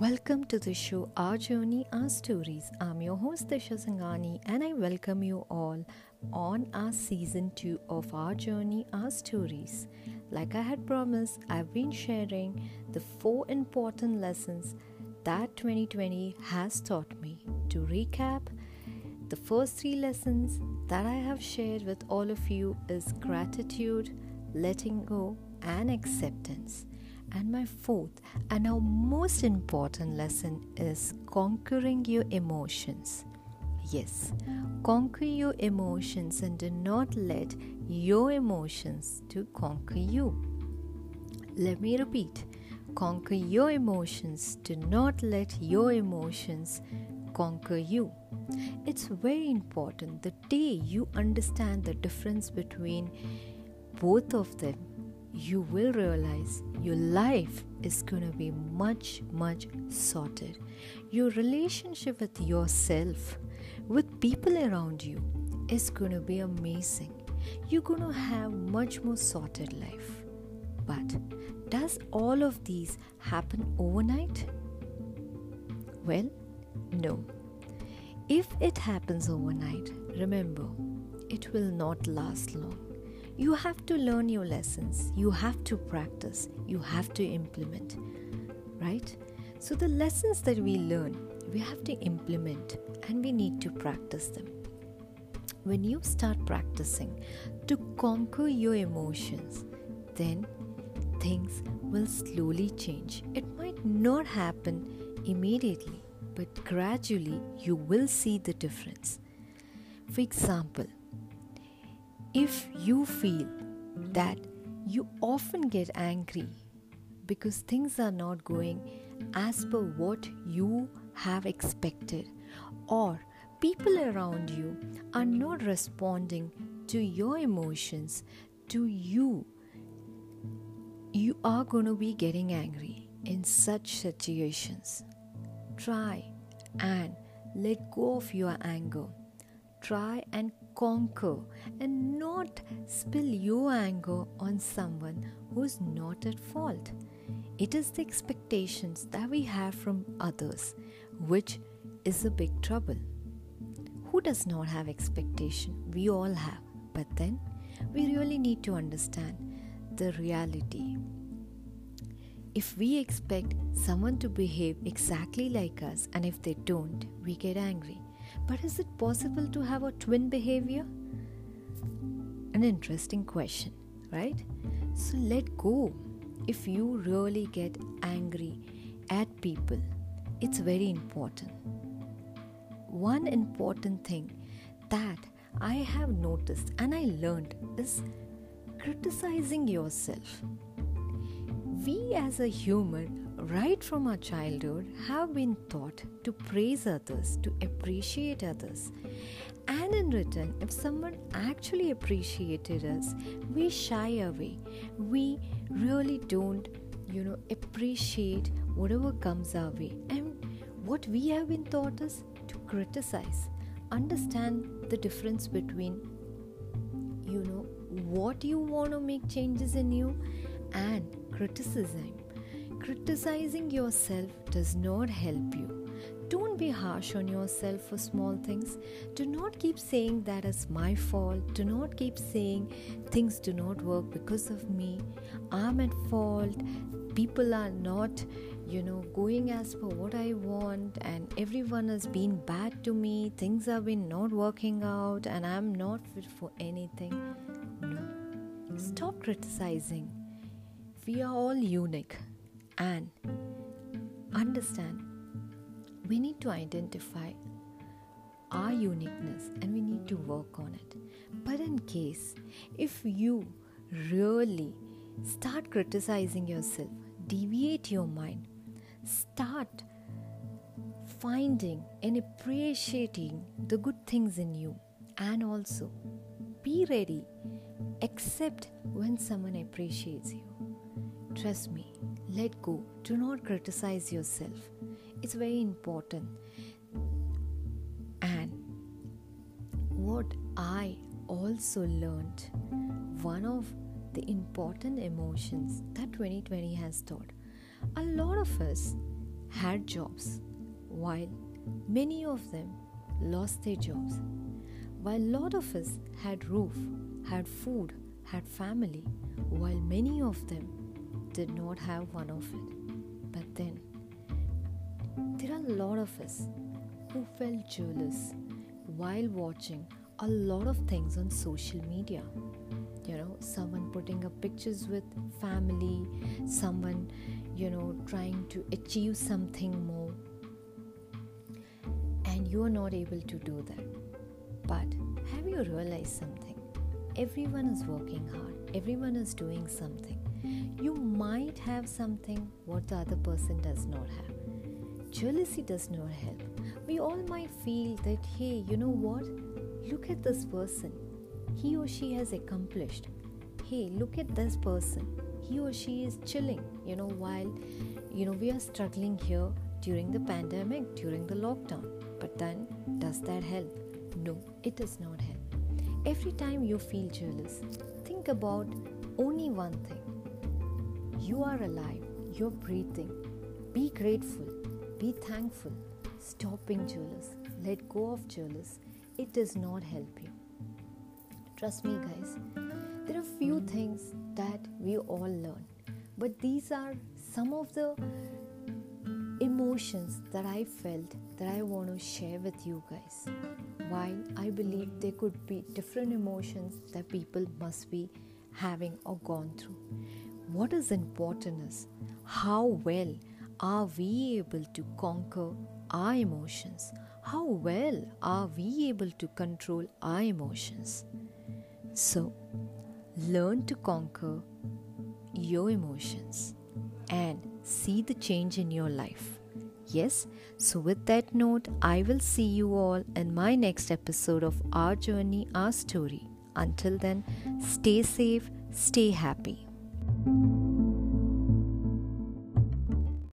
Welcome to the show Our Journey, Our Stories. I'm your host Disha Sangani and I welcome you all on our season 2 of Our Journey, Our Stories. Like I had promised, I've been sharing the four important lessons that 2020 has taught me. To recap, the first three lessons that I have shared with all of you is gratitude, letting go, and acceptance. And my fourth and our most important lesson is conquering your emotions. Yes, conquer your emotions and do not let your emotions to conquer you. Let me repeat. Conquer your emotions. Do not let your emotions conquer you. It's very important the day you understand the difference between both of them you will realize your life is going to be much, much sorted. Your relationship with yourself, with people around you, is going to be amazing. You're going to have much more sorted life. But does all of these happen overnight? Well, no. If it happens overnight, remember, it will not last long you have to learn your lessons, you have to practice, you have to implement, right? So, the lessons that we learn, we have to implement and we need to practice them. When you start practicing to conquer your emotions, then things will slowly change. It might not happen immediately, but gradually you will see the difference. For example, if you feel that you often get angry because things are not going as per what you have expected, or people around you are not responding to your emotions, to you, you are going to be getting angry in such situations. Try and let go of your anger. Try and conquer and not spill your anger on someone who's not at fault. It is the expectations that we have from others which is a big trouble. Who does not have expectation? We all have. But then we really need to understand the reality. If we expect someone to behave exactly like us and if they don't, we get angry. But is it possible to have a twin behavior? An interesting question, right? So let go. If you really get angry at people, it's very important. One important thing that I have noticed and I learned is criticizing yourself. We as a human right from our childhood, have been taught to praise others, to appreciate others. And in return, if someone actually appreciated us, we shy away. We really don't, you know, appreciate whatever comes our way. And what we have been taught is to criticize. Understand the difference between, you know, what you want to make changes in you and criticism Criticizing yourself does not help you. Don't be harsh on yourself for small things. Do not keep saying that is my fault. Do not keep saying things do not work because of me. I'm at fault. People are not, you know, going as per what I want, and everyone has been bad to me. Things have been not working out, and I'm not fit for anything. No. Stop criticizing. We are all unique and understand we need to identify our uniqueness and we need to work on it. But in case if you really start criticizing yourself, deviate your mind, start finding and appreciating the good things in you, and also be ready, accept when someone appreciates you. Trust me, let go. Do not criticize yourself. It's very important. And what I also learned, one of the important emotions that 2020 has taught, a lot of us had jobs, while many of them lost their jobs. While a lot of us had roof, had food, had family, while many of them did not have one of it. But then, there are a lot of us who felt jealous while watching a lot of things on social media. You know, someone putting up pictures with family, someone, you know, trying to achieve something more, and you are not able to do that. But have you realized something? Everyone is working hard, everyone is doing something. You might have something what the other person does not have. Jealousy does not help. We all might feel that, hey, you know what? Look at this person. He or she has accomplished. Hey, look at this person. He or she is chilling, you know, while, you know, we are struggling here during the pandemic, during the lockdown. But then, does that help? No, it does not help. Every time you feel jealous, think about only one thing you are alive, you're breathing. Be grateful, be thankful. Stop being jealous, let go of jealous. It does not help you. Trust me, guys, there are few things that we all learn, but these are some of the emotions that I felt that I want to share with you guys. While I believe there could be different emotions that people must be having or gone through. What is important is how well are we able to conquer our emotions? How well are we able to control our emotions? So, learn to conquer your emotions and see the change in your life. Yes, so with that note, I will see you all in my next episode of Our Journey, Our Story. Until then, stay safe, stay happy thank you